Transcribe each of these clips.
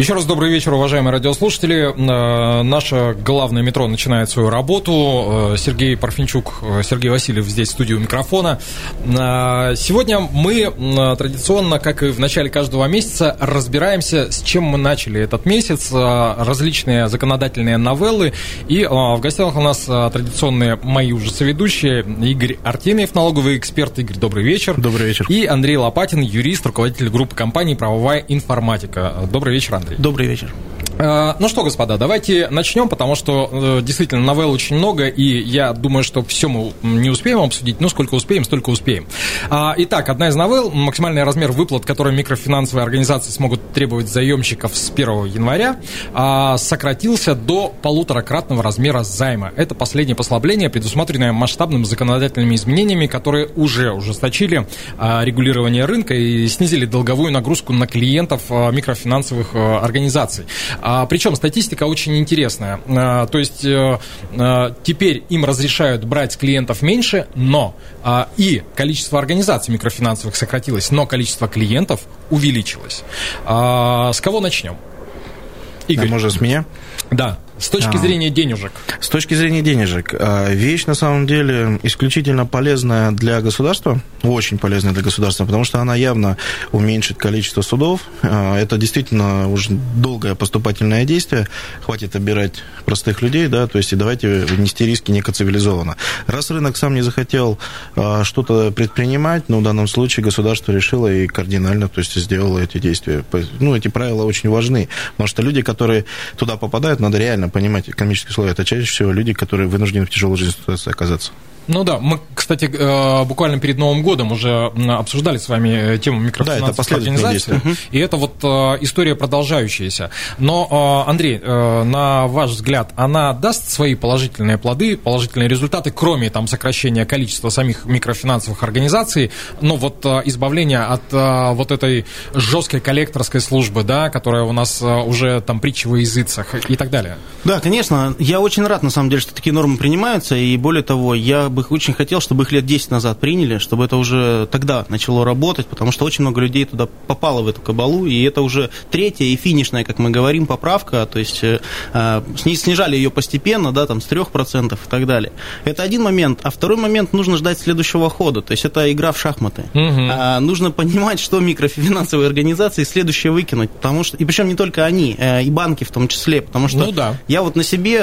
Еще раз добрый вечер, уважаемые радиослушатели. Э, Наше главное метро начинает свою работу. Э, Сергей Парфенчук, э, Сергей Васильев здесь в студии у микрофона. Сегодня мы традиционно, как и в начале каждого месяца, разбираемся, с чем мы начали этот месяц. Различные законодательные новеллы. И в гостях у нас традиционные мои уже соведущие Игорь Артемьев, налоговый эксперт. Игорь, добрый вечер. Добрый вечер. И Андрей Лопатин, юрист, руководитель группы компании «Правовая информатика». Добрый вечер, Андрей. Добрый вечер. Э, Ну что, господа, давайте начнем, потому что э, действительно новелл очень много, и я думаю, что все мы не успеем обсудить, но сколько успеем, столько успеем. А, Итак, одна из новелл, максимальный размер выплат, которые микрофинансовые организации смогут требовать заемщиков с 1 января, а, сократился до полуторакратного размера займа. Это последнее послабление, предусмотренное масштабными законодательными изменениями, которые уже ужесточили а, регулирование рынка и снизили долговую нагрузку на клиентов а, микрофинансовых организаций. А, причем статистика очень интересная. А, то есть э, а, теперь им разрешают брать клиентов меньше, но а, и количество организаций микрофинансовых сократилось, но количество клиентов увеличилось. А, с кого начнем? Игорь. А может, с меня? Да. С точки А. зрения денежек. С точки зрения денежек, а, вещь на самом деле исключительно полезная для государства, очень полезная для государства, потому что она явно уменьшит количество судов. А, Это действительно уже долгое поступательное действие. Хватит обирать простых людей, да, то есть и давайте нести риски неко цивилизованно. Раз рынок сам не захотел а, что-то предпринимать, но в данном случае государство решило и кардинально, то есть сделало эти действия. Ну, эти правила очень важны, потому что люди, которые туда попадают, надо реально понимать экономические условия. Это чаще всего люди, которые вынуждены в тяжелой жизненной ситуации оказаться. Ну да, мы, кстати, э, буквально перед Новым годом уже обсуждали с вами э, тему Да, микрофинансовых последовательные организаций. И это вот э, история продолжающаяся. Но, Андрей, на ваш взгляд, она даст свои положительные плоды, положительные результаты, кроме там сокращения количества самих микрофинансовых организаций, но вот избавления от вот этой жесткой коллекторской службы, да, которая у нас уже там притча во языцах и так далее. Да, конечно. Я очень рад, на самом деле, что такие нормы принимаются. И более того, я бы очень хотел, чтобы их лет 10 назад приняли, чтобы это уже тогда начало работать, потому что очень много людей туда попало в эту кабалу, и это уже третья и финишная, как мы говорим, поправка, то есть э, э, сни- снижали ее постепенно, да, там с 3% и так далее. Это один момент. А второй момент, нужно ждать следующего хода, то есть это игра в шахматы. Мгм. А, нужно понимать, что микрофинансовые организации следующее выкинуть, потому что, и причем не только они, э, и банки в том числе, потому что Ну да. я вот на себе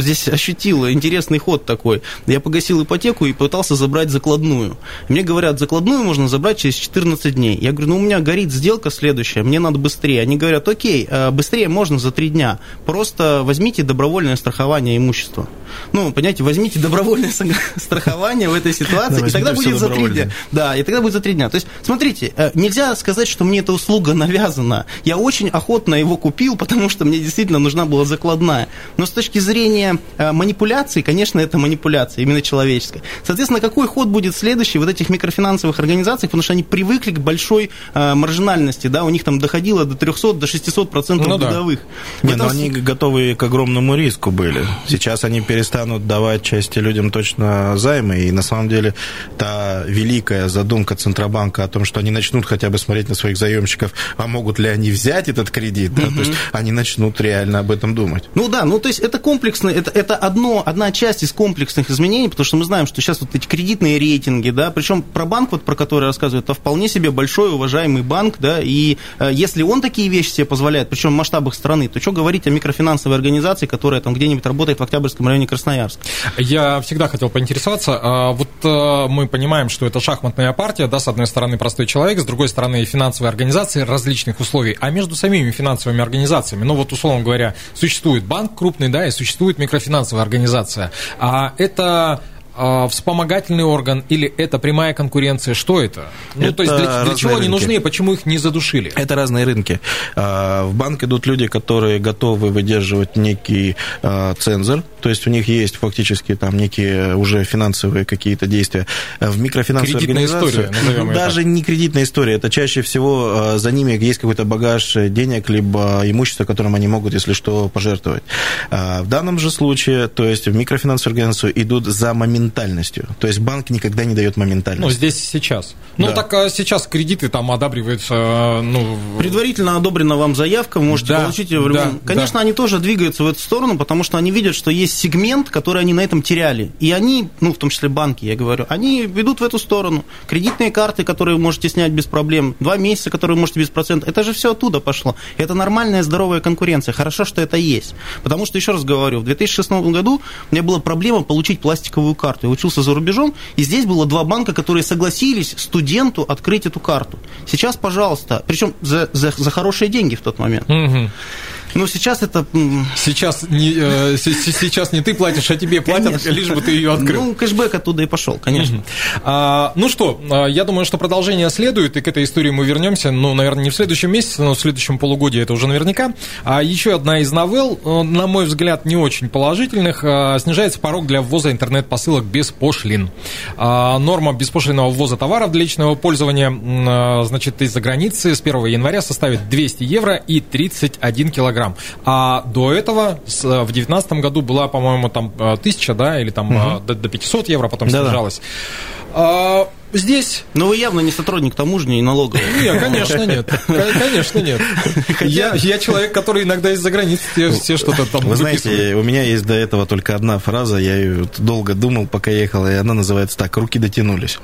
здесь ощутил интересный ход такой. Я погасил ипотеку и пытался забрать закладную. Мне говорят, закладную можно забрать через 14 дней. Я говорю, ну у меня горит сделка следующая, мне надо быстрее. Они говорят, окей, э, быстрее можно за 3 дня, просто возьмите добровольное страхование имущества. Ну, понимаете, возьмите добровольное страхование в этой ситуации, и тогда будет за 3 дня. Да, и тогда будет за три дня. То есть, смотрите, э, нельзя сказать, что мне эта услуга навязана. Я очень охотно его купил, потому что мне действительно нужна была закладная. Но с точки зрения э, манипуляции, конечно, это манипуляция, именно человеческая. Соответственно, какой ход будет следующий вот этих микрофинансовых организаций, потому что они привыкли к большой э, маржинальности, да, у них там доходило до 300, до 600 процентов Ну да. годовых. В Не, этом но они готовы к огромному риску были. Сейчас они перестанут давать части людям точно займы, и на самом деле та великая задумка Центробанка о том, что они начнут хотя бы смотреть на своих заемщиков, а могут ли они взять этот кредит, да, то есть они начнут реально об этом думать. Ну да, ну то есть это комплексно, это, это одно, одна часть из комплексных изменений, потому что мы знаем, что сейчас вот эти кредитные рейтинги, да, причем про банк, вот про который рассказывают, это вполне себе большой уважаемый банк, да, и э, если он такие вещи себе позволяет, причем в масштабах страны, то что говорить о микрофинансовой организации, которая там где-нибудь работает в Октябрьском районе Красноярска? Я всегда хотел поинтересоваться. а, Вот э, мы понимаем, что это шахматная партия, да, с одной стороны простой человек, с другой стороны финансовые организации различных условий, а между самими финансовыми организациями, ну вот условно говоря, существует банк крупный, да, и существует микрофинансовая организация. А это а, вспомогательный орган или это прямая конкуренция? Что это? Ну, Это то есть для, для чего они рынки. нужны и почему их не задушили? Это разные рынки. А, В банк идут люди, которые готовы выдерживать некий а, цензор, то есть у них есть фактически там некие уже финансовые какие-то действия. В микрофинансовой Кредитная организации история, даже не кредитная история, это чаще всего за ними есть какой-то багаж денег либо имущество, которым они могут, если что, пожертвовать. В данном же случае, то есть в микрофинансовую организацию идут за моментальностью, то есть банк никогда не дает Ну, моментальность. здесь и сейчас. Ну, Да. так а сейчас кредиты там одабриваются, ну... Предварительно одобрена вам заявка, вы можете Да, получить ее в любом... да, Конечно, да. они тоже двигаются в эту сторону, потому что они видят, что есть сегмент, который они на этом теряли. И они, ну, в том числе банки, я говорю, они ведут в эту сторону. Кредитные карты, которые вы можете снять без проблем, два месяца, которые вы можете без процентов, это же все оттуда пошло. Это нормальная здоровая конкуренция. Хорошо, что это есть. Потому что, еще раз говорю, в 2016 году у меня была проблема получить пластиковую карту. Я учился за рубежом, и здесь было два банка, которые согласились студенту открыть эту карту. Сейчас, пожалуйста, причем за, за, за хорошие деньги в тот момент. Мгм. Но сейчас это... Сейчас не, э, сейчас не ты платишь, а тебе платят, конечно. лишь бы ты ее открыл. Ну, кэшбэк оттуда и пошел, конечно. А, ну что, а, я думаю, что продолжение следует, и к этой истории мы вернемся, ну, наверное, не в следующем месяце, но в следующем полугодии это уже наверняка. А еще одна из новелл, э, на мой взгляд, не очень положительных, а, снижается порог для ввоза интернет-посылок без пошлин. А, Норма беспошлинного ввоза товаров для личного пользования, а, значит, из-за границы с 1 января составит 200 евро и 31 килограмм. А до этого с- в 2019 году была, по-моему, там э, 1000, да, или там э, до, до 500 евро, потом Да-да. снижалась. А, Здесь Но вы явно не сотрудник таможни и налоговой. нет, конечно нет. Конечно нет. Я, я человек, который иногда из-за границы все, все что-то там Вы выписывает. знаете, у меня есть до этого только одна фраза, я ее долго думал, пока ехал, и она называется так «руки дотянулись».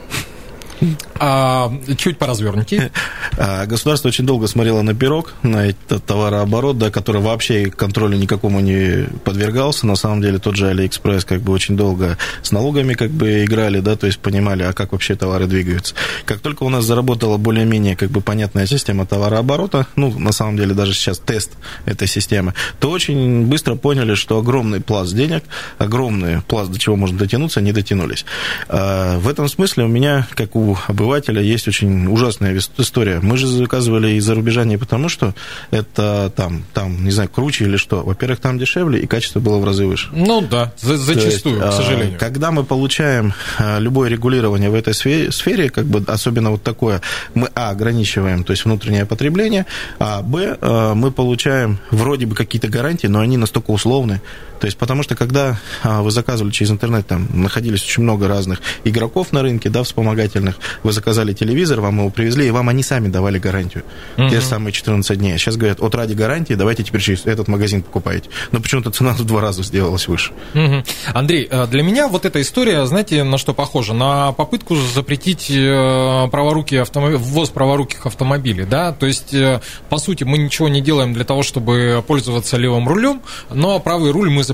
А, чуть поразвернутее. А Государство очень долго смотрело на пирог, на этот товарооборот, да, который вообще контролю никакому не подвергался. На самом деле тот же Алиэкспресс как бы очень долго с налогами как бы играли, да, то есть понимали, а как вообще товары двигаются. Как только у нас заработала более-менее как бы понятная система товарооборота, ну, на самом деле даже сейчас тест этой системы, то очень быстро поняли, что огромный пласт денег, огромный пласт, до чего можно дотянуться, не дотянулись. А, В этом смысле у меня, как у обывателя, есть очень ужасная история. Мы же заказывали из-за рубежа не потому, что это там, там, не знаю, круче или что. Во-первых, там дешевле, и качество было в разы выше. Ну да, за- зачастую, есть, к а, сожалению. Когда мы получаем а, любое регулирование в этой сфере, сфере, как бы особенно вот такое, мы, а, ограничиваем, то есть внутреннее потребление, а, б, а, мы получаем вроде бы какие-то гарантии, но они настолько условны. То есть, потому что когда а, вы заказывали через интернет, там находились очень много разных игроков на рынке, да, вспомогательных, вы заказали телевизор, вам его привезли, и вам они сами давали гарантию. Те же самые 14 дней. А Сейчас говорят, вот ради гарантии давайте теперь через этот магазин покупаете. Но почему-то цена в два раза сделалась выше. Мгм. Андрей, э, для меня вот эта история, знаете, на что похожа? На попытку запретить э, праворукие автомо- ввоз праворуких автомобилей, да? То есть, э, по сути, мы ничего не делаем для того, чтобы пользоваться левым рулем, но правый руль мы запрещаем.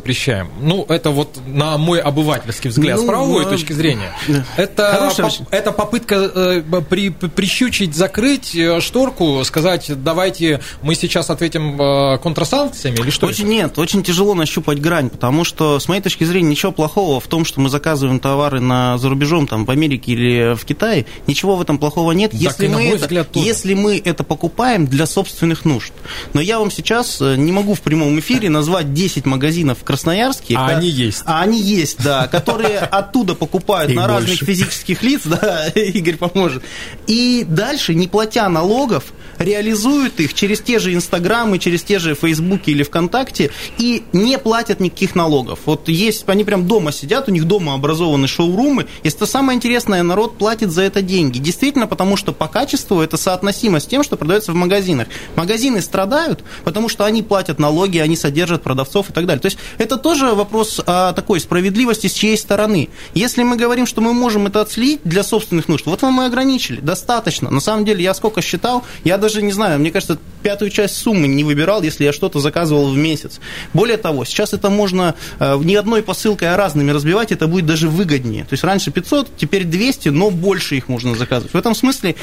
Ну, это вот на мой обывательский взгляд, с Ну, правовой э, точки зрения. да. Это, очень. это попытка э, при, прищучить, закрыть э, шторку, сказать, давайте мы сейчас ответим э, контрсанкциями или что? Очень это? нет, очень тяжело нащупать грань, потому что, с моей точки зрения, ничего плохого в том, что мы заказываем товары на, за рубежом, там, в Америке или в Китае, ничего в этом плохого нет, Так если, мы это, взгляд, тоже. если мы это покупаем для собственных нужд. Но я вам сейчас э, не могу в прямом эфире назвать 10 магазинов Красноярске. А они есть. А они есть, да, которые оттуда покупают на разных физических лиц, да, Игорь поможет. И дальше, не платя налогов, реализуют их через те же Инстаграмы, через те же Фейсбуки или ВКонтакте и не платят никаких налогов. Вот есть, они прям дома сидят, у них дома образованы шоурумы, и что самое интересное, народ платит за это деньги. Действительно, потому что по качеству это соотносимо с тем, что продается в магазинах. Магазины страдают, потому что они платят налоги, они содержат продавцов и так далее. То есть это тоже вопрос а, такой справедливости с чьей стороны. Если мы говорим, что мы можем это отследить для собственных нужд, вот мы ограничили. Достаточно. На самом деле, я сколько считал, я даже не знаю, мне кажется, пятую часть суммы не выбирал, если я что-то заказывал в месяц. Более того, сейчас это можно э, не одной посылкой, а разными разбивать, это будет даже выгоднее. То есть раньше 500, теперь 200, но больше их можно заказывать. В этом смысле,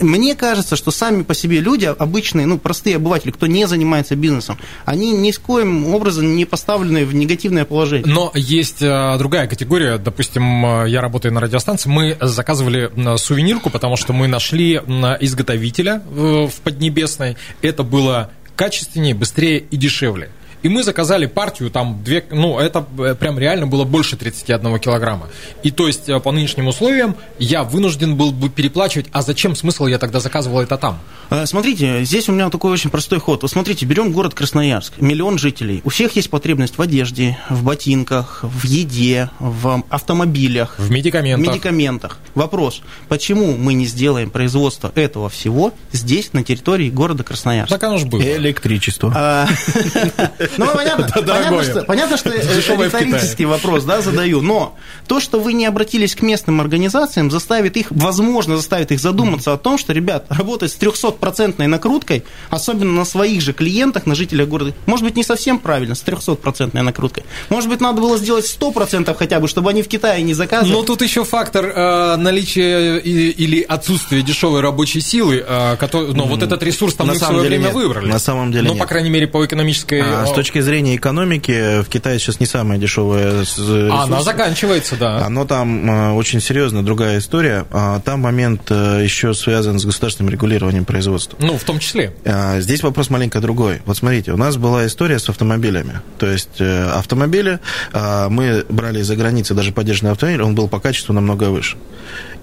мне кажется, что сами по себе люди, обычные, ну, простые обыватели, кто не занимается бизнесом, они ни с коим образом не поставлены в негативное положение. Но есть э, другая категория. Допустим, э, я работаю на радиостанции, мы заказывали э, сувенирку, потому что мы нашли изготовителя в Поднебесной. Это было качественнее, быстрее и дешевле. И мы заказали партию, там, две, ну, это э, прям реально было больше 31 килограмма. И то есть э, по нынешним условиям я вынужден был бы переплачивать, а зачем смысл я тогда заказывал это там? Э, смотрите, здесь у меня такой очень простой ход. Вот смотрите, берем город Красноярск, миллион жителей. У всех есть потребность в одежде, в ботинках, в еде, в автомобилях. В медикаментах. В медикаментах. Вопрос, почему мы не сделаем производство этого всего здесь, на территории города Красноярск? Так оно же было. Электричество. А, Ну, понятно, понятно, что, понятно, что риторический вопрос да, задаю, но то, что вы не обратились к местным организациям, заставит их, возможно, заставит их задуматься о том, что, ребят, работать с 300-процентной накруткой, особенно на своих же клиентах, на жителях города, может быть, не совсем правильно, с 300-процентной накруткой. Может быть, надо было сделать 100% хотя бы, чтобы они в Китае не заказывали. Но тут еще фактор э, наличия или отсутствия дешевой рабочей силы, э, который, но вот этот ресурс там на мы в самом свое деле время нет. выбрали. На самом деле Ну, по крайней мере, по экономической... А, с точки зрения экономики, в Китае сейчас не самая дешевая с- А, она заканчивается, да. Оно там э, очень серьезно другая история. А, Там момент э, еще связан с государственным регулированием производства. Ну, в том числе. А, Здесь вопрос маленько другой. Вот смотрите, у нас была история с автомобилями. То есть э, автомобили а, мы брали из-за границы, даже поддержанный автомобиль, он был по качеству намного выше.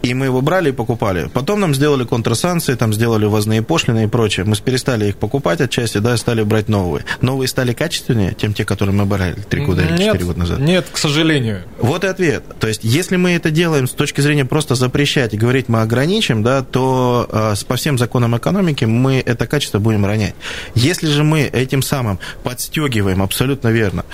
И мы его брали и покупали. Потом нам сделали контрсанкции, там сделали ввозные пошлины и прочее. Мы перестали их покупать отчасти, да, и стали брать новые. Новые стали качественнее, чем те, которые мы брали три года или Нет, четыре года назад. Нет, к сожалению. Вот и ответ. То есть, если мы это делаем с точки зрения просто запрещать и говорить мы ограничим, да, то э, по всем законам экономики мы это качество будем ронять. Если же мы этим самым подстегиваем, абсолютно верно,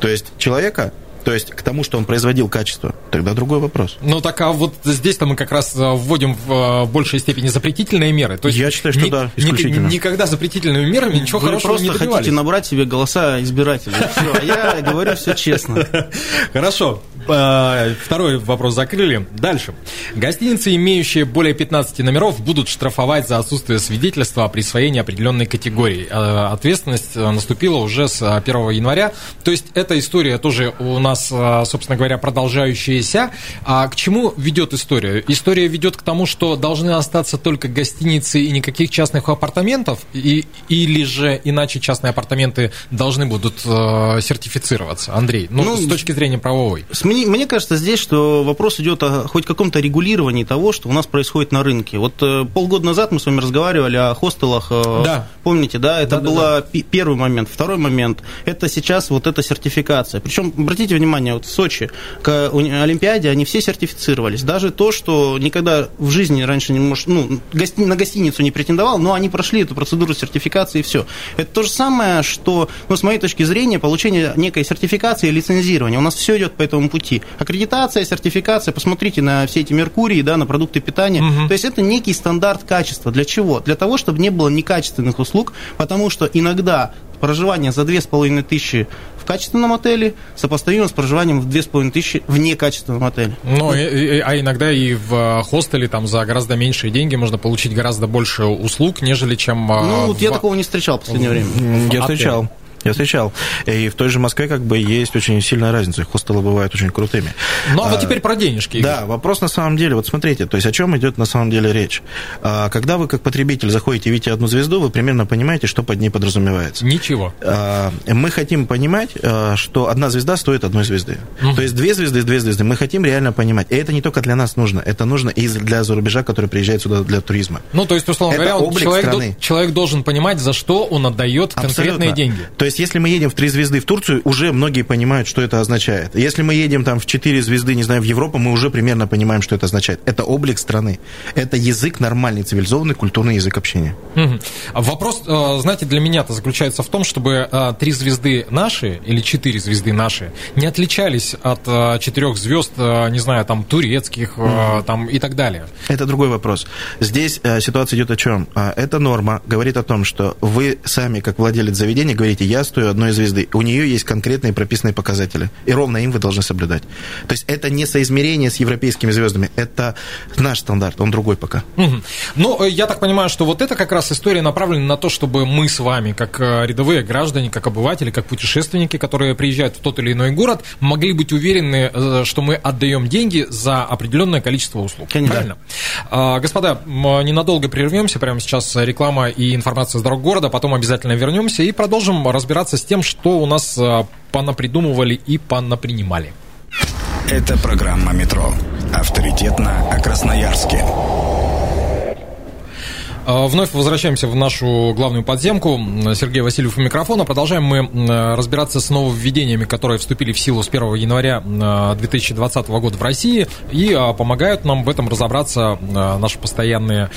то есть человека, то есть к тому, что он производил качество, тогда другой вопрос. Ну так а вот здесь-то мы как раз э, вводим в э, большей степени запретительные меры. То есть Я считаю, что ни- да, ни- исключительно. никогда запретительными мерами ничего Вы хорошего просто не хотите добивались. набрать себе голоса избирателей. Все, я говорю все честно. Хорошо. Э, Второй вопрос закрыли. Дальше. Гостиницы, имеющие более 15 номеров, будут штрафовать за отсутствие свидетельства о присвоении определенной категории. Э, Ответственность э, наступила уже с э, 1 января. То есть эта история тоже у нас, собственно говоря, продолжающаяся. А к чему ведет история? История ведет к тому, что должны остаться только гостиницы и никаких частных апартаментов, и, или же иначе частные апартаменты должны будут сертифицироваться. Андрей, ну, Ну, с точки зрения правовой. С- Мне, мне кажется, здесь, что вопрос идет о хоть каком-то регулировании того, что у нас происходит на рынке. Вот э, полгода назад мы с вами разговаривали о хостелах. э, Да. Помните, да? Это Да, да, был первый момент. Второй момент – это сейчас вот эта сертификация. Причем, обратите внимание, вот в Сочи к Олимпиаде они все сертифицировались. Даже то, что никогда в жизни раньше не может, ну, гости- на гостиницу не претендовал, но они прошли эту процедуру сертификации и все. Это то же самое, что, ну, с моей точки зрения, получение некой сертификации и лицензирования. У нас все идет по этому пути. Аккредитация, сертификация, посмотрите на все эти Меркурии, да, на продукты питания. То есть это некий стандарт качества. Для чего? Для того, чтобы не было некачественных услуг, потому что иногда проживание за 2500 в качественном отеле сопоставимо с проживанием в 2500 в некачественном отеле. Ну, и- и- а иногда и в э, хостеле там за гораздо меньшие деньги можно получить гораздо больше услуг, нежели чем... э, Ну, вот я в- такого не встречал в последнее время. Я встречал. Я встречал. И в той же Москве как бы есть очень сильная разница. Хостелы бывают очень крутыми. Ну, а вот теперь про денежки. Да, вопрос на самом деле, вот смотрите, то есть о чем идет на самом деле речь. А, Когда вы как потребитель заходите и видите одну звезду, вы примерно понимаете, что под ней подразумевается. Ничего. А, Мы хотим понимать, а, что одна звезда стоит одной звезды. То есть две звезды, две звезды. Мы хотим реально понимать. И это не только для нас нужно, это нужно и для зарубежа, который приезжает сюда для туризма. Ну, то есть, условно Это говоря, человек, до- человек должен понимать, за что он отдает конкретные Абсолютно. деньги. То есть, если мы едем в три звезды в Турцию, уже многие понимают, что это означает. Если мы едем там в четыре звезды, не знаю, в Европу, мы уже примерно понимаем, что это означает. Это облик страны. Это язык нормальный, цивилизованный, культурный язык общения. Угу. Вопрос, э, знаете, для меня-то заключается в том, чтобы э, три звезды наши или четыре звезды наши не отличались от э, четырех звезд, не знаю, там, турецких угу. там, и так далее. Это другой вопрос. Здесь ситуация идет о чем? Эта норма говорит о том, что вы сами, как владелец заведения, говорите, я стою одной звезды. У нее есть конкретные прописанные показатели. И ровно им вы должны соблюдать. То есть это не соизмерение с европейскими звездами. Это наш стандарт, он другой пока. Угу. Ну, я так понимаю, что вот это как раз история направлена на то, чтобы мы с вами, как э, рядовые граждане, как обыватели, как путешественники, которые приезжают в тот или иной город, могли быть уверены, э, что мы отдаем деньги за определенное количество услуг. Конечно. Правильно? Да. Господа, ненадолго прервемся. Прямо сейчас реклама и информация с дорог города. Потом обязательно вернемся и продолжим разбираться с тем, что у нас э, понапридумывали и понапринимали. Это программа «Метро». Авторитетно о Красноярске. А, вновь возвращаемся в нашу главную подземку. Сергей Васильев у микрофона. Продолжаем мы разбираться с нововведениями, которые вступили в силу с 1 января 2020 года в России. И а, помогают нам в этом разобраться наши постоянные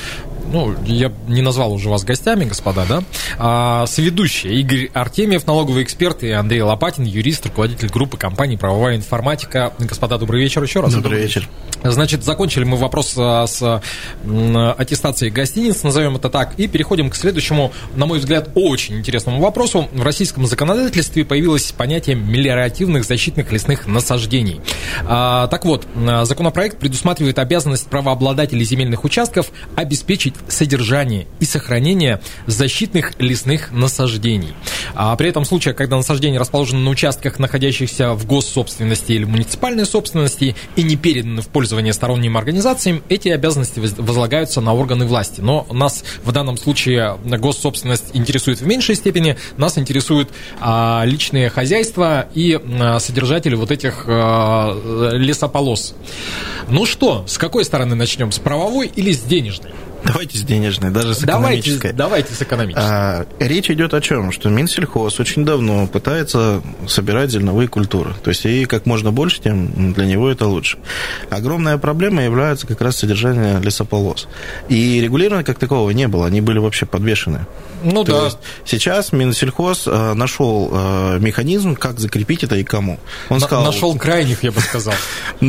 ну, я не назвал уже вас гостями, господа, да, а, соведущие Игорь Артемьев, налоговый эксперт, и Андрей Лопатин, юрист, руководитель группы компании «Правовая информатика». Господа, добрый вечер еще раз. Добрый вечер. Значит, закончили мы вопрос а, с аттестацией гостиниц, назовем это так, и переходим к следующему, на мой взгляд, очень интересному вопросу. В российском законодательстве появилось понятие мелиоративных защитных лесных насаждений. А, так вот, законопроект предусматривает обязанность правообладателей земельных участков обеспечить содержание и сохранение защитных лесных насаждений. А при этом случае, когда насаждения расположены на участках, находящихся в госсобственности или муниципальной собственности и не переданы в пользование сторонним организациям, эти обязанности возлагаются на органы власти. Но нас в данном случае госсобственность интересует в меньшей степени, нас интересуют а, личные хозяйства и а, содержатели вот этих а, лесополос. Ну что, с какой стороны начнем? С правовой или с денежной? Давайте с денежной, даже с экономической. Давайте, давайте с экономической. А, речь идет о чем? Что Минсельхоз очень давно пытается собирать зерновые культуры. То есть, и как можно больше, тем для него это лучше. Огромная проблема является как раз содержание лесополос. И регулирования как такового не было, они были вообще подвешены. Ну То да. Есть сейчас Минсельхоз э, нашел э, механизм, как закрепить это и кому. Он На, сказал, нашел крайних, я бы сказал.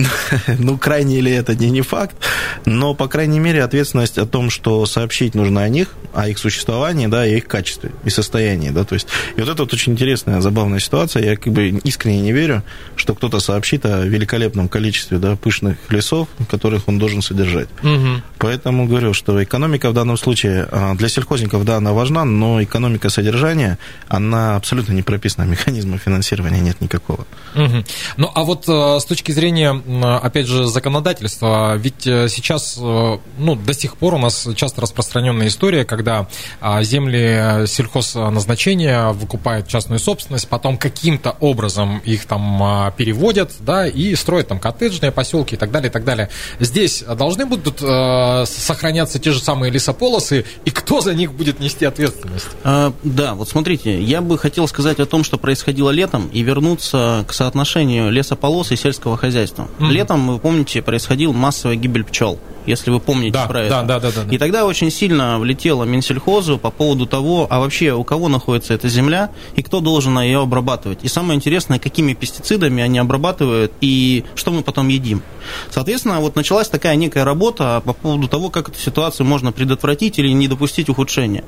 ну, крайний ли это не факт, но, по крайней мере, ответственность о том, что сообщить нужно о них, о их существовании, да, и их качестве и состоянии, да, то есть, и вот это вот очень интересная, забавная ситуация, я как бы искренне не верю, что кто-то сообщит о великолепном количестве, да, пышных лесов, которых он должен содержать. Угу. Поэтому говорю, что экономика в данном случае а, для сельхозников, да, она важна, но экономика содержания, она абсолютно не прописана, механизма финансирования нет никакого. Угу. Ну, а вот э, с точки зрения, опять же, законодательства, ведь э, сейчас, э, ну, до сих пор у нас часто распространенная история, когда а, земли сельхозназначения выкупают частную собственность, потом каким-то образом их там а, переводят, да, и строят там коттеджные поселки и так далее, и так далее. Здесь должны будут сохраняться те же самые лесополосы, и кто за них будет нести ответственность? А, да, вот смотрите, я бы хотел сказать о том, что происходило летом, и вернуться к соотношению лесополос и сельского хозяйства. Mm-hmm. Летом, вы помните, происходила массовая гибель пчел если вы помните да, про да, это. Да, да, да, да. И тогда очень сильно влетело Минсельхозу по поводу того, а вообще у кого находится эта земля и кто должен ее обрабатывать. И самое интересное, какими пестицидами они обрабатывают и что мы потом едим. Соответственно, вот началась такая некая работа по поводу того, как эту ситуацию можно предотвратить или не допустить ухудшения.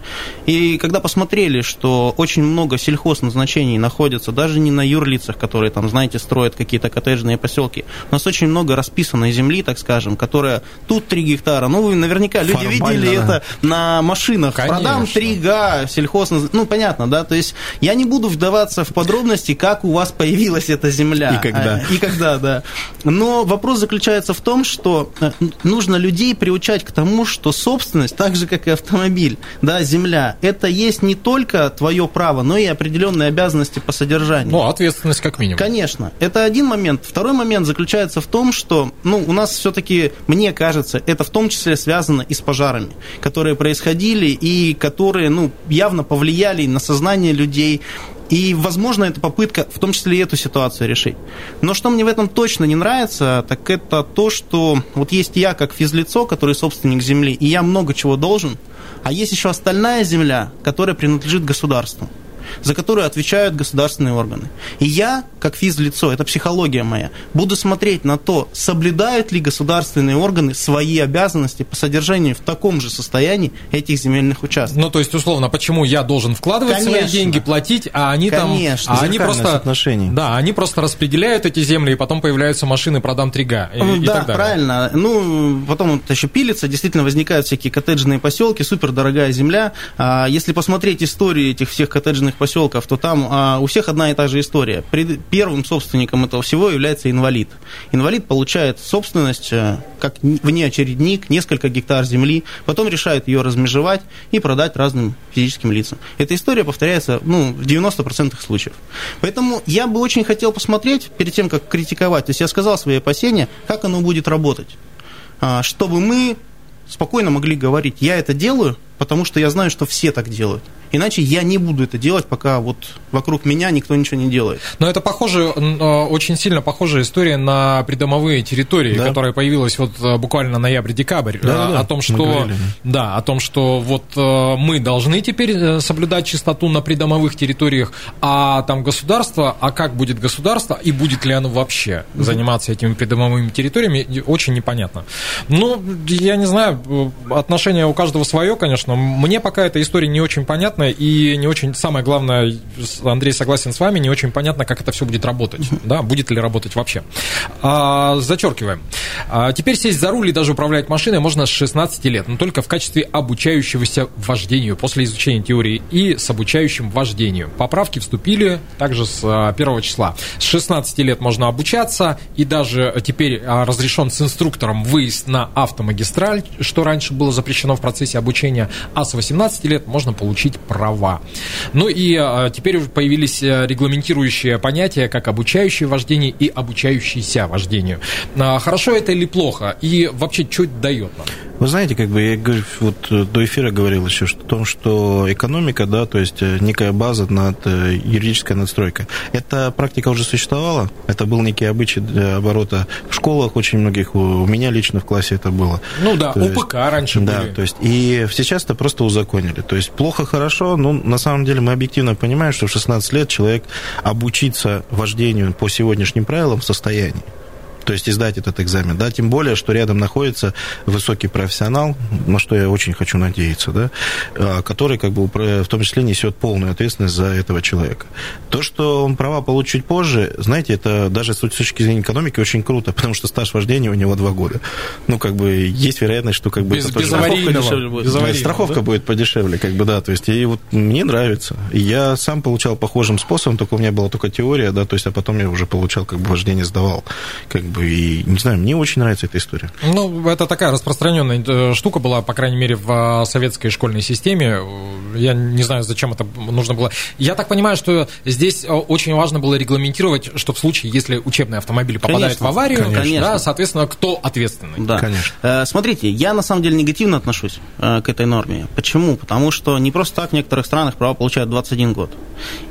И когда посмотрели, что очень много сельхозназначений находятся даже не на юрлицах, которые там, знаете, строят какие-то коттеджные поселки, у нас очень много расписанной земли, так скажем, которая тут 3 гектара. Ну, вы наверняка люди Формально, видели да. это на машинах. Конечно. Продам 3 га, сельхоз... Ну, понятно, да? То есть я не буду вдаваться в подробности, как у вас появилась эта земля. И когда. А, и когда, да. Но вопрос заключается в том, что э, нужно людей приучать к тому, что собственность, так же, как и автомобиль, да, земля, это есть не только твое право, но и определенные обязанности по содержанию. Ну, ответственность как минимум. Конечно. Это один момент. Второй момент заключается в том, что, ну, у нас все-таки, мне кажется, кажется, это в том числе связано и с пожарами, которые происходили и которые ну, явно повлияли на сознание людей, И, возможно, это попытка в том числе и эту ситуацию решить. Но что мне в этом точно не нравится, так это то, что вот есть я как физлицо, который собственник земли, и я много чего должен, а есть еще остальная земля, которая принадлежит государству за которую отвечают государственные органы. И я, как физлицо, это психология моя, буду смотреть на то, соблюдают ли государственные органы свои обязанности по содержанию в таком же состоянии этих земельных участков. Ну, то есть, условно, почему я должен вкладывать Конечно. свои деньги, платить, а они Конечно. там... А они просто... Да, они просто распределяют эти земли, и потом появляются машины «продам трига» и, Ну, и да, так далее. правильно. Ну, потом вот еще пилится, действительно возникают всякие коттеджные поселки, супер дорогая земля. А, Если посмотреть историю этих всех коттеджных поселков, то там а, у всех одна и та же история. Пред- Первым собственником этого всего является инвалид. Инвалид получает собственность э, как внеочередник, несколько гектар земли, потом решает ее размежевать и продать разным физическим лицам. Эта история повторяется ну, в 90% случаев. Поэтому я бы очень хотел посмотреть, перед тем, как критиковать, то есть я сказал свои опасения, как оно будет работать. А, Чтобы мы спокойно могли говорить, я это делаю, потому что я знаю, что все так делают. Иначе я не буду это делать, пока вот вокруг меня никто ничего не делает. Но это похоже, э, очень сильно похожая история на придомовые территории, Да. которая появилась вот э, буквально ноябрь-декабрь. Э, О том, что говорили. да, о том, что вот мы должны теперь соблюдать чистоту на придомовых территориях, а там государство, а как будет государство и будет ли оно вообще заниматься этими придомовыми территориями, очень непонятно. Ну, я не знаю, отношение у каждого свое, конечно. Мне пока эта история не очень понятна и не очень, самое главное, Андрей согласен с вами, не очень понятно, как это все будет работать, да, будет ли работать вообще. А, зачеркиваем. А, теперь сесть за руль и даже управлять машиной можно с 16 лет, но только в качестве обучающегося вождению после изучения теории и с обучающим вождению. Поправки вступили также с а, первого числа. С 16 лет можно обучаться и даже теперь а, разрешен с инструктором выезд на автомагистраль, что раньше было запрещено в процессе обучения, а с 18 лет можно получить права. Ну и а, теперь уже появились а, регламентирующие понятия, как обучающее вождение и обучающийся вождению. А, Хорошо это или плохо? И вообще, что это дает нам? Вы знаете, как бы я говорю, вот э, до эфира говорил еще что, о том, что экономика, да, то есть э, некая база над э, юридической надстройкой. Эта практика уже существовала, это был некий обычай для оборота в школах очень многих, у, меня лично в классе это было. Ну да, То есть- УПК раньше да, были. то есть и сейчас это просто узаконили. То есть плохо, хорошо, но на самом деле мы объективно понимаем, что в 16 лет человек обучиться вождению по сегодняшним правилам в состоянии. То есть и сдать этот экзамен, да, тем более, что рядом находится высокий профессионал, на что я очень хочу надеяться, да, а, который как бы в том числе несет полную ответственность за этого человека. То, что он права получит чуть позже, знаете, это даже с точки зрения экономики очень круто, потому что стаж вождения у него два года. Ну, как бы есть вероятность, что как бы Без, это без дешевле будет. без страховка да? будет подешевле, как бы, да, то есть, и вот мне нравится. Я сам получал похожим способом, только у меня была только теория, да, то есть, а потом я уже получал, как бы, вождение сдавал, как бы, и, не знаю, мне очень нравится эта история. Ну, это такая распространенная э, штука была, по крайней мере, в э, советской школьной системе. Я не знаю, зачем это нужно было. Я так понимаю, что здесь э, очень важно было регламентировать, что в случае, если учебный автомобиль попадает Конечно, в аварию, конечно. да, соответственно, кто ответственный. Да. Конечно. Смотрите, я на самом деле негативно отношусь к этой норме. Почему? Потому что не просто так в некоторых странах права получают 21 год.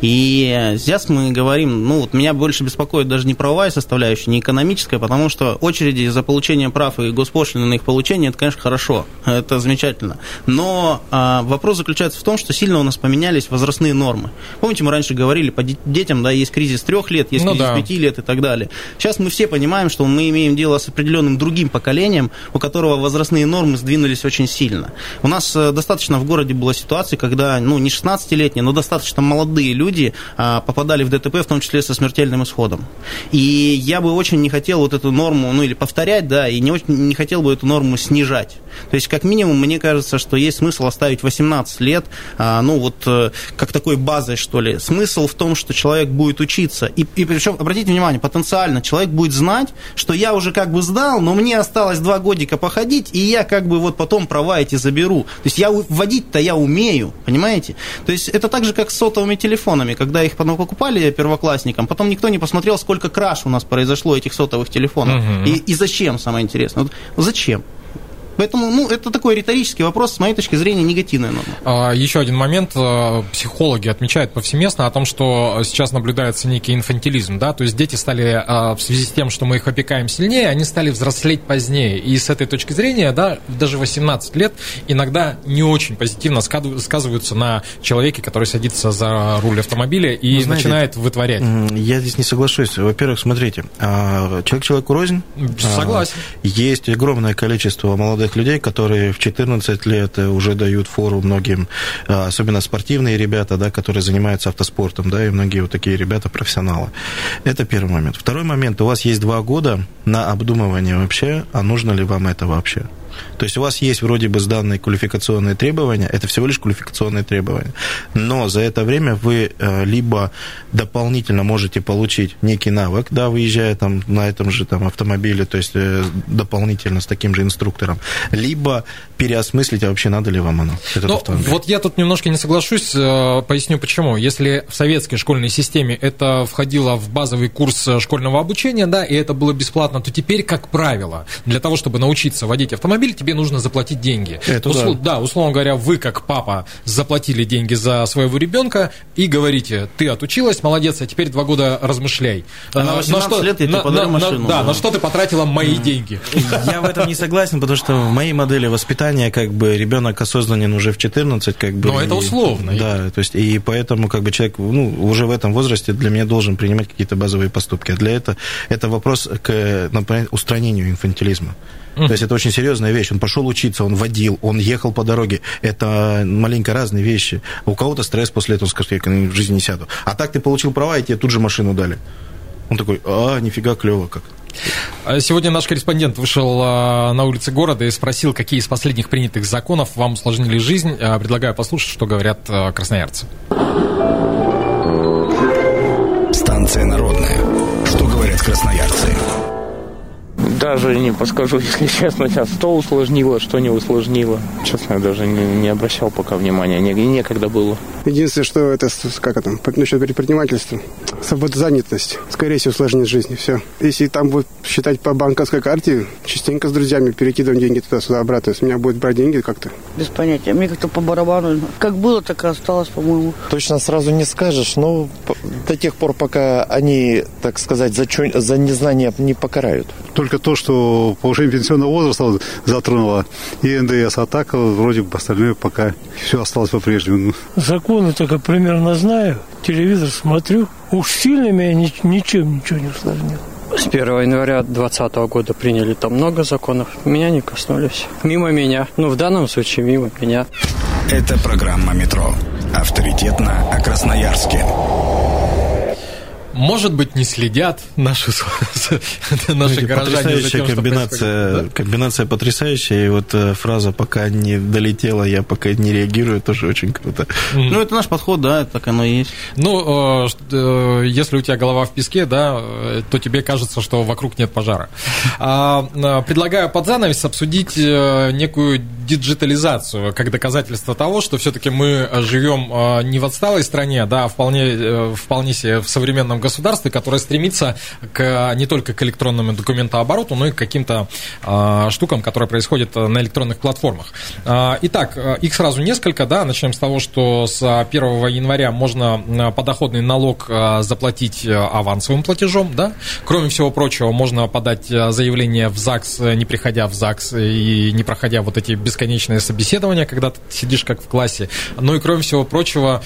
И здесь мы говорим, ну вот меня больше беспокоит даже не правовая составляющая, не экономическая, потому что очереди за получение прав и госпошлины на их получение, это, конечно, хорошо, это замечательно. Но а, вопрос заключается в том, что сильно у нас поменялись возрастные нормы. Помните, мы раньше говорили, по де- детям, да, есть кризис трех лет, есть Ну кризис да. пяти лет и так далее. Сейчас мы все понимаем, что мы имеем дело с определенным другим поколением, у которого возрастные нормы сдвинулись очень сильно. У нас э, достаточно в городе была ситуация, когда, ну, не 16-летние, но достаточно молодые люди а, попадали в ДТП, в том числе со смертельным исходом. И я бы очень не хотел вот эту норму, ну, или повторять, да, и не, очень, не хотел бы эту норму снижать. То есть, как минимум, мне кажется, что есть смысл оставить 18 лет, а, ну, вот, э, как такой базой, что ли. Смысл в том, что человек будет учиться. И, и причем, обратите внимание, потенциально человек будет знать, что я уже как бы сдал, но мне осталось два годика походить, и я как бы вот потом права эти заберу. То есть, я водить-то я умею, понимаете? То есть, это так же, как с сотовыми телефонами. Когда их потом покупали первоклассникам, потом никто не посмотрел, сколько краш у нас произошло этих сотовых телефонов. Мгм. И, и зачем, самое интересное? Вот зачем? Поэтому, ну, это такой риторический вопрос, с моей точки зрения, негативная норма. А, Еще один момент. э, Психологи отмечают повсеместно о том, что сейчас наблюдается некий инфантилизм, да, то есть дети стали э, в связи с тем, что мы их опекаем сильнее, они стали взрослеть позднее. И с этой точки зрения, да, даже 18 лет иногда не очень позитивно сказываются на человеке, который садится за руль автомобиля и Ну, знаете, начинает вытворять. Я здесь не соглашусь. Во-первых, смотрите, а, человек человеку рознь. Согласен. А, Есть огромное количество молодых людей, которые в 14 лет уже дают фору многим, а, особенно спортивные ребята, да, которые занимаются автоспортом, да, и многие вот такие ребята профессионалы. Это первый момент. Второй момент. У вас есть два года на обдумывание вообще, а нужно ли вам это вообще. То есть у вас есть вроде бы сданные квалификационные требования, это всего лишь квалификационные требования, но за это время вы э, либо дополнительно можете получить некий навык, да, выезжая там на этом же там автомобиле, то есть э, дополнительно с таким же инструктором, либо переосмыслить, а вообще надо ли вам оно, этот Ну, автомобиль. вот я тут немножко не соглашусь, э, поясню почему. Если в советской школьной системе это входило в базовый курс школьного обучения, да, и это было бесплатно, то теперь, как правило, для того, чтобы научиться водить автомобиль, тебе нужно заплатить деньги. Это Услу- да. да, условно говоря, вы, как папа, заплатили деньги за своего ребенка и говорите, ты отучилась, молодец, а теперь два года размышляй. А на Э, 18 лет я тебе подарю машину, Да, да. на что ты потратила мои деньги? Я в этом не согласен, потому что в моей модели воспитания как бы ребенок осознанен уже в 14, как бы. Но это и- условно. Да, то есть и поэтому как бы человек ну, уже в этом возрасте для меня должен принимать какие-то базовые поступки. А для этого это вопрос к например, устранению инфантилизма. То есть это очень серьезная вещь. Он пошел учиться, он водил, он ехал по дороге. Это маленько разные вещи. У кого-то стресс после этого, скажет, я в жизни не сяду. А так ты получил права, и тебе тут же машину дали. Он такой, а, нифига, клево как. А Сегодня наш корреспондент вышел а, на улицы города и спросил, какие из последних принятых законов вам усложнили жизнь. А, Предлагаю послушать, что говорят красноярцы. Станция народная. Что говорят красноярцы? Даже не подскажу, если честно, сейчас что усложнило, что не усложнило. Честно, я даже не, не обращал пока внимания, не, некогда было. Единственное, что это, с- как это, насчет предпринимательства, свободозанятость, скорее всего, усложнит жизнь, все. Если там будет считать по банковской карте, частенько с друзьями перекидываем деньги туда-сюда обратно, у меня будет брать деньги как-то. Без понятия. Мне как-то по барабану. Как было, так и осталось, по-моему. Точно сразу не скажешь, но до тех пор, пока они, так сказать, за, чё- за незнание не покарают. Только то, что повышение пенсионного возраста затронуло и НДС, а так вроде бы остальное пока все осталось по-прежнему. Законы только примерно знаю, телевизор смотрю. Уж сильно меня ни- ничем ничего не усложнило. С 1 января 2020 года приняли там много законов. Меня не коснулись. Мимо меня. Ну, в данном случае мимо меня. Это программа «Метро». Авторитетно о Красноярске. Может быть, не следят наши, наши Знаете, горожане за потрясающая тем, что комбинация, да? комбинация потрясающая. И вот э, фраза «пока не долетела, я пока не реагирую» тоже очень круто. Ну, это наш подход, да, так оно и есть. Ну, э, э, если у тебя голова в песке, да, э, то тебе кажется, что вокруг нет пожара. А, э, Предлагаю под занавес обсудить э, некую диджитализацию как доказательство того, что все-таки мы живем э, не в отсталой стране, да, а вполне, э, вполне себе в современном государстве, которое стремится к, не только к электронному документообороту, но и к каким-то э, штукам, которые происходят на электронных платформах. А, Итак, э, их сразу несколько, да, начнем с того, что с 1 января можно э, подоходный налог э, заплатить э, авансовым платежом, да. Кроме всего прочего, можно подать э, заявление в ЗАГС, э, не приходя в ЗАГС и не проходя вот эти бесконечные собеседования, когда ты сидишь как в классе. Ну и кроме всего прочего,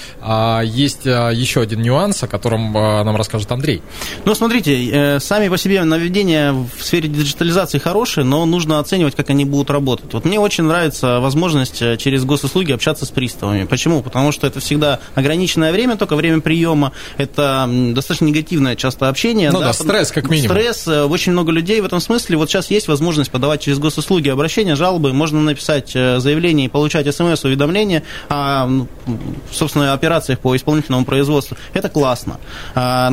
есть э, еще один нюанс, о котором э, нам расскажет Андрей. Ну, смотрите, э, сами по себе наведения в сфере диджитализации хорошие, но нужно оценивать, как они будут работать. Вот мне очень нравится возможность э, через госуслуги общаться с приставами. Почему? Потому что это всегда ограниченное время, только время приема. Это достаточно негативное часто общение. Ну да, стресс как минимум. Стресс, э, очень много людей в этом смысле. Вот сейчас есть возможность подавать через госуслуги обращения, жалобы. Можно написать заявление и получать смс-уведомления о, собственно, операциях по исполнительному производству. Это классно.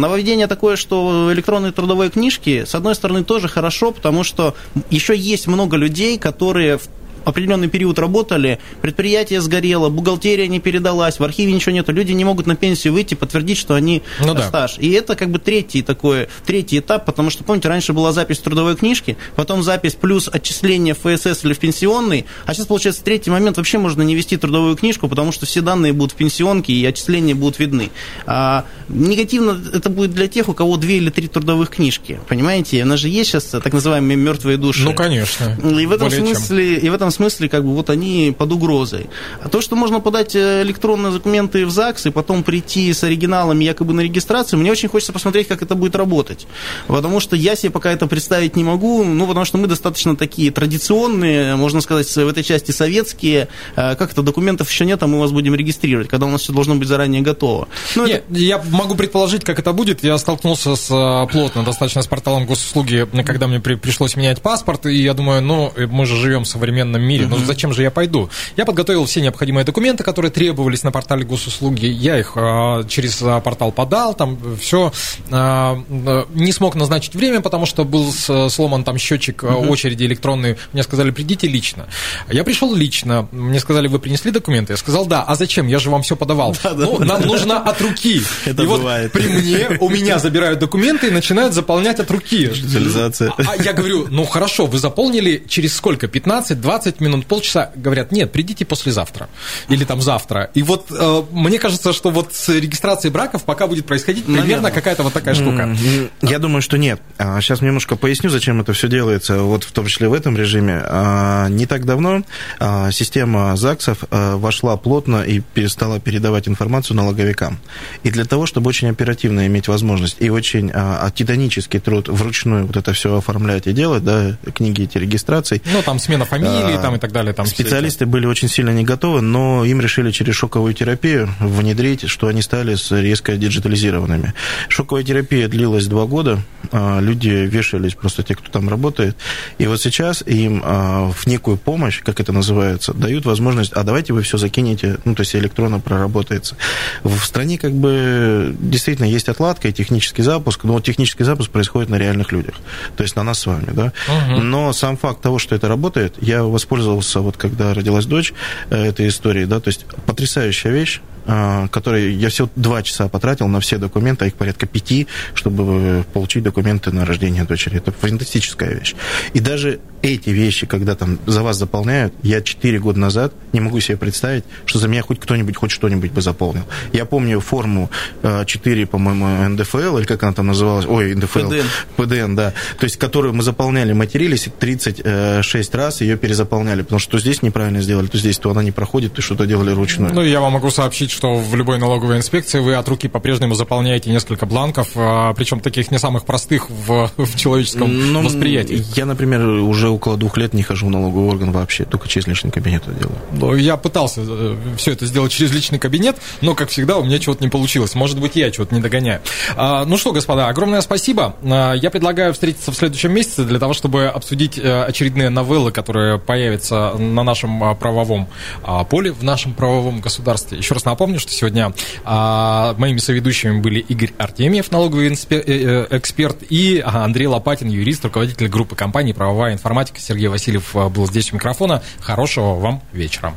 Нововведение такое, что электронные трудовые книжки, с одной стороны, тоже хорошо, потому что еще есть много людей, которые в определенный период работали, предприятие сгорело, бухгалтерия не передалась, в архиве ничего нету, люди не могут на пенсию выйти, подтвердить, что они Ну да. стаж. И это как бы третий такой, третий этап, потому что, помните, раньше была запись трудовой книжке, потом запись плюс отчисление в ФСС или в пенсионный, а сейчас, получается, третий момент вообще можно не вести трудовую книжку, потому что все данные будут в пенсионке и отчисления будут видны. А, негативно это будет для тех, у кого две или три трудовых книжки, понимаете? У нас же есть сейчас так называемые мертвые души. Ну, конечно. И в этом Более чем. смысле, и в этом смысле, как бы, вот они под угрозой. А то, что можно подать э, электронные документы в ЗАГС и потом прийти с оригиналами якобы на регистрацию, мне очень хочется посмотреть, как это будет работать. Потому что я себе пока это представить не могу, ну, потому что мы достаточно такие традиционные, можно сказать, в этой части советские. Э, Как это, документов еще нет, а мы вас будем регистрировать, когда у нас все должно быть заранее готово. Ну, Не, я могу предположить, как это будет. Я столкнулся с э, плотно достаточно с порталом госуслуги, когда мне при- пришлось менять паспорт, и я думаю, ну, мы же живем в современном мире, ну зачем же я пойду? Я подготовил все необходимые документы, которые требовались на портале госуслуги, я их э, через э, портал подал, там все. Не смог назначить время, потому что был сломан там счетчик очереди электронной. Мне сказали, придите лично. Я пришел лично, мне сказали, вы принесли документы? Я сказал, да. А зачем? Я же вам все подавал. ну, нам нужно от руки. Это и вот бывает. при мне, у меня забирают документы и начинают заполнять от руки. А а я говорю, ну хорошо, вы заполнили через сколько? 15-20 минут, полчаса? Говорят, нет, придите послезавтра. Или там завтра. И вот э, мне кажется, что вот с регистрацией браков пока будет происходить примерно Наверное. какая-то вот такая штука. Я думаю, что нет. Сейчас немножко поясню, зачем это все делается, вот в том числе в этом режиме. А, Не так давно а, система ЗАГСов а, вошла плотно и перестала передавать информацию налоговикам. И для того, чтобы очень оперативно иметь возможность и очень а, титанический труд вручную вот это все оформлять и делать, да, книги эти регистраций, Ну, там смена фамилии А, там и так далее. Там Специалисты были очень сильно не готовы, но им решили через шоковую терапию внедрить, что они стали резко диджитализированными. Шоковая терапия длилась два года, а, люди вешались, просто те, кто там работает, и вот сейчас им а, в некую помощь, как это называется, дают возможность, а давайте вы все закинете, ну, то есть электронно проработается. В стране как бы действительно есть отладка и технический запуск, но технический запуск происходит на реальных людях, то есть на нас с вами, да. Мгм. Но сам факт того, что это работает, я воспользовался, вот когда родилась дочь, э, этой историей, да, то есть потрясающая вещь, а, которой я всего два часа потратил на все документы, а их порядка пяти, чтобы получить документы на рождение дочери. Это фантастическая вещь. И даже эти вещи, когда там за вас заполняют, я четыре года назад не могу себе представить, что за меня хоть кто-нибудь хоть что-нибудь бы заполнил. Я помню форму э, 4, по-моему, НДФЛ, или как она там называлась, ой, НДФЛ, ПДН. ПДН, да, то есть которую мы заполняли, матерились, и 36 раз ее перезаполняли, потому что то здесь неправильно сделали, то здесь, то она не проходит, то что-то делали ручную. Ну, я вам могу сообщить, что в любой налоговой инспекции вы от руки по-прежнему заполняете несколько бланков, а, причем таких не самых простых в, в человеческом Ну, восприятии. Я, например, уже около двух лет не хожу в налоговый орган вообще, только через личный кабинет это делаю. Ну, Я пытался все это сделать через личный кабинет, но, как всегда, у меня чего-то не получилось. Может быть, я чего-то не догоняю. А, Ну что, господа, огромное спасибо. А, Я предлагаю встретиться в следующем месяце для того, чтобы обсудить э, очередные новеллы, которые появятся на нашем а, правовом поле, в нашем правовом государстве. Еще раз напомню, что сегодня моими соведущими были Игорь Артемьев, налоговый э, э, эксперт, и Андрей Лопатин, юрист, руководитель группы компании «Правовая информатика». Сергей Васильев а, был здесь у микрофона. Хорошего вам вечера.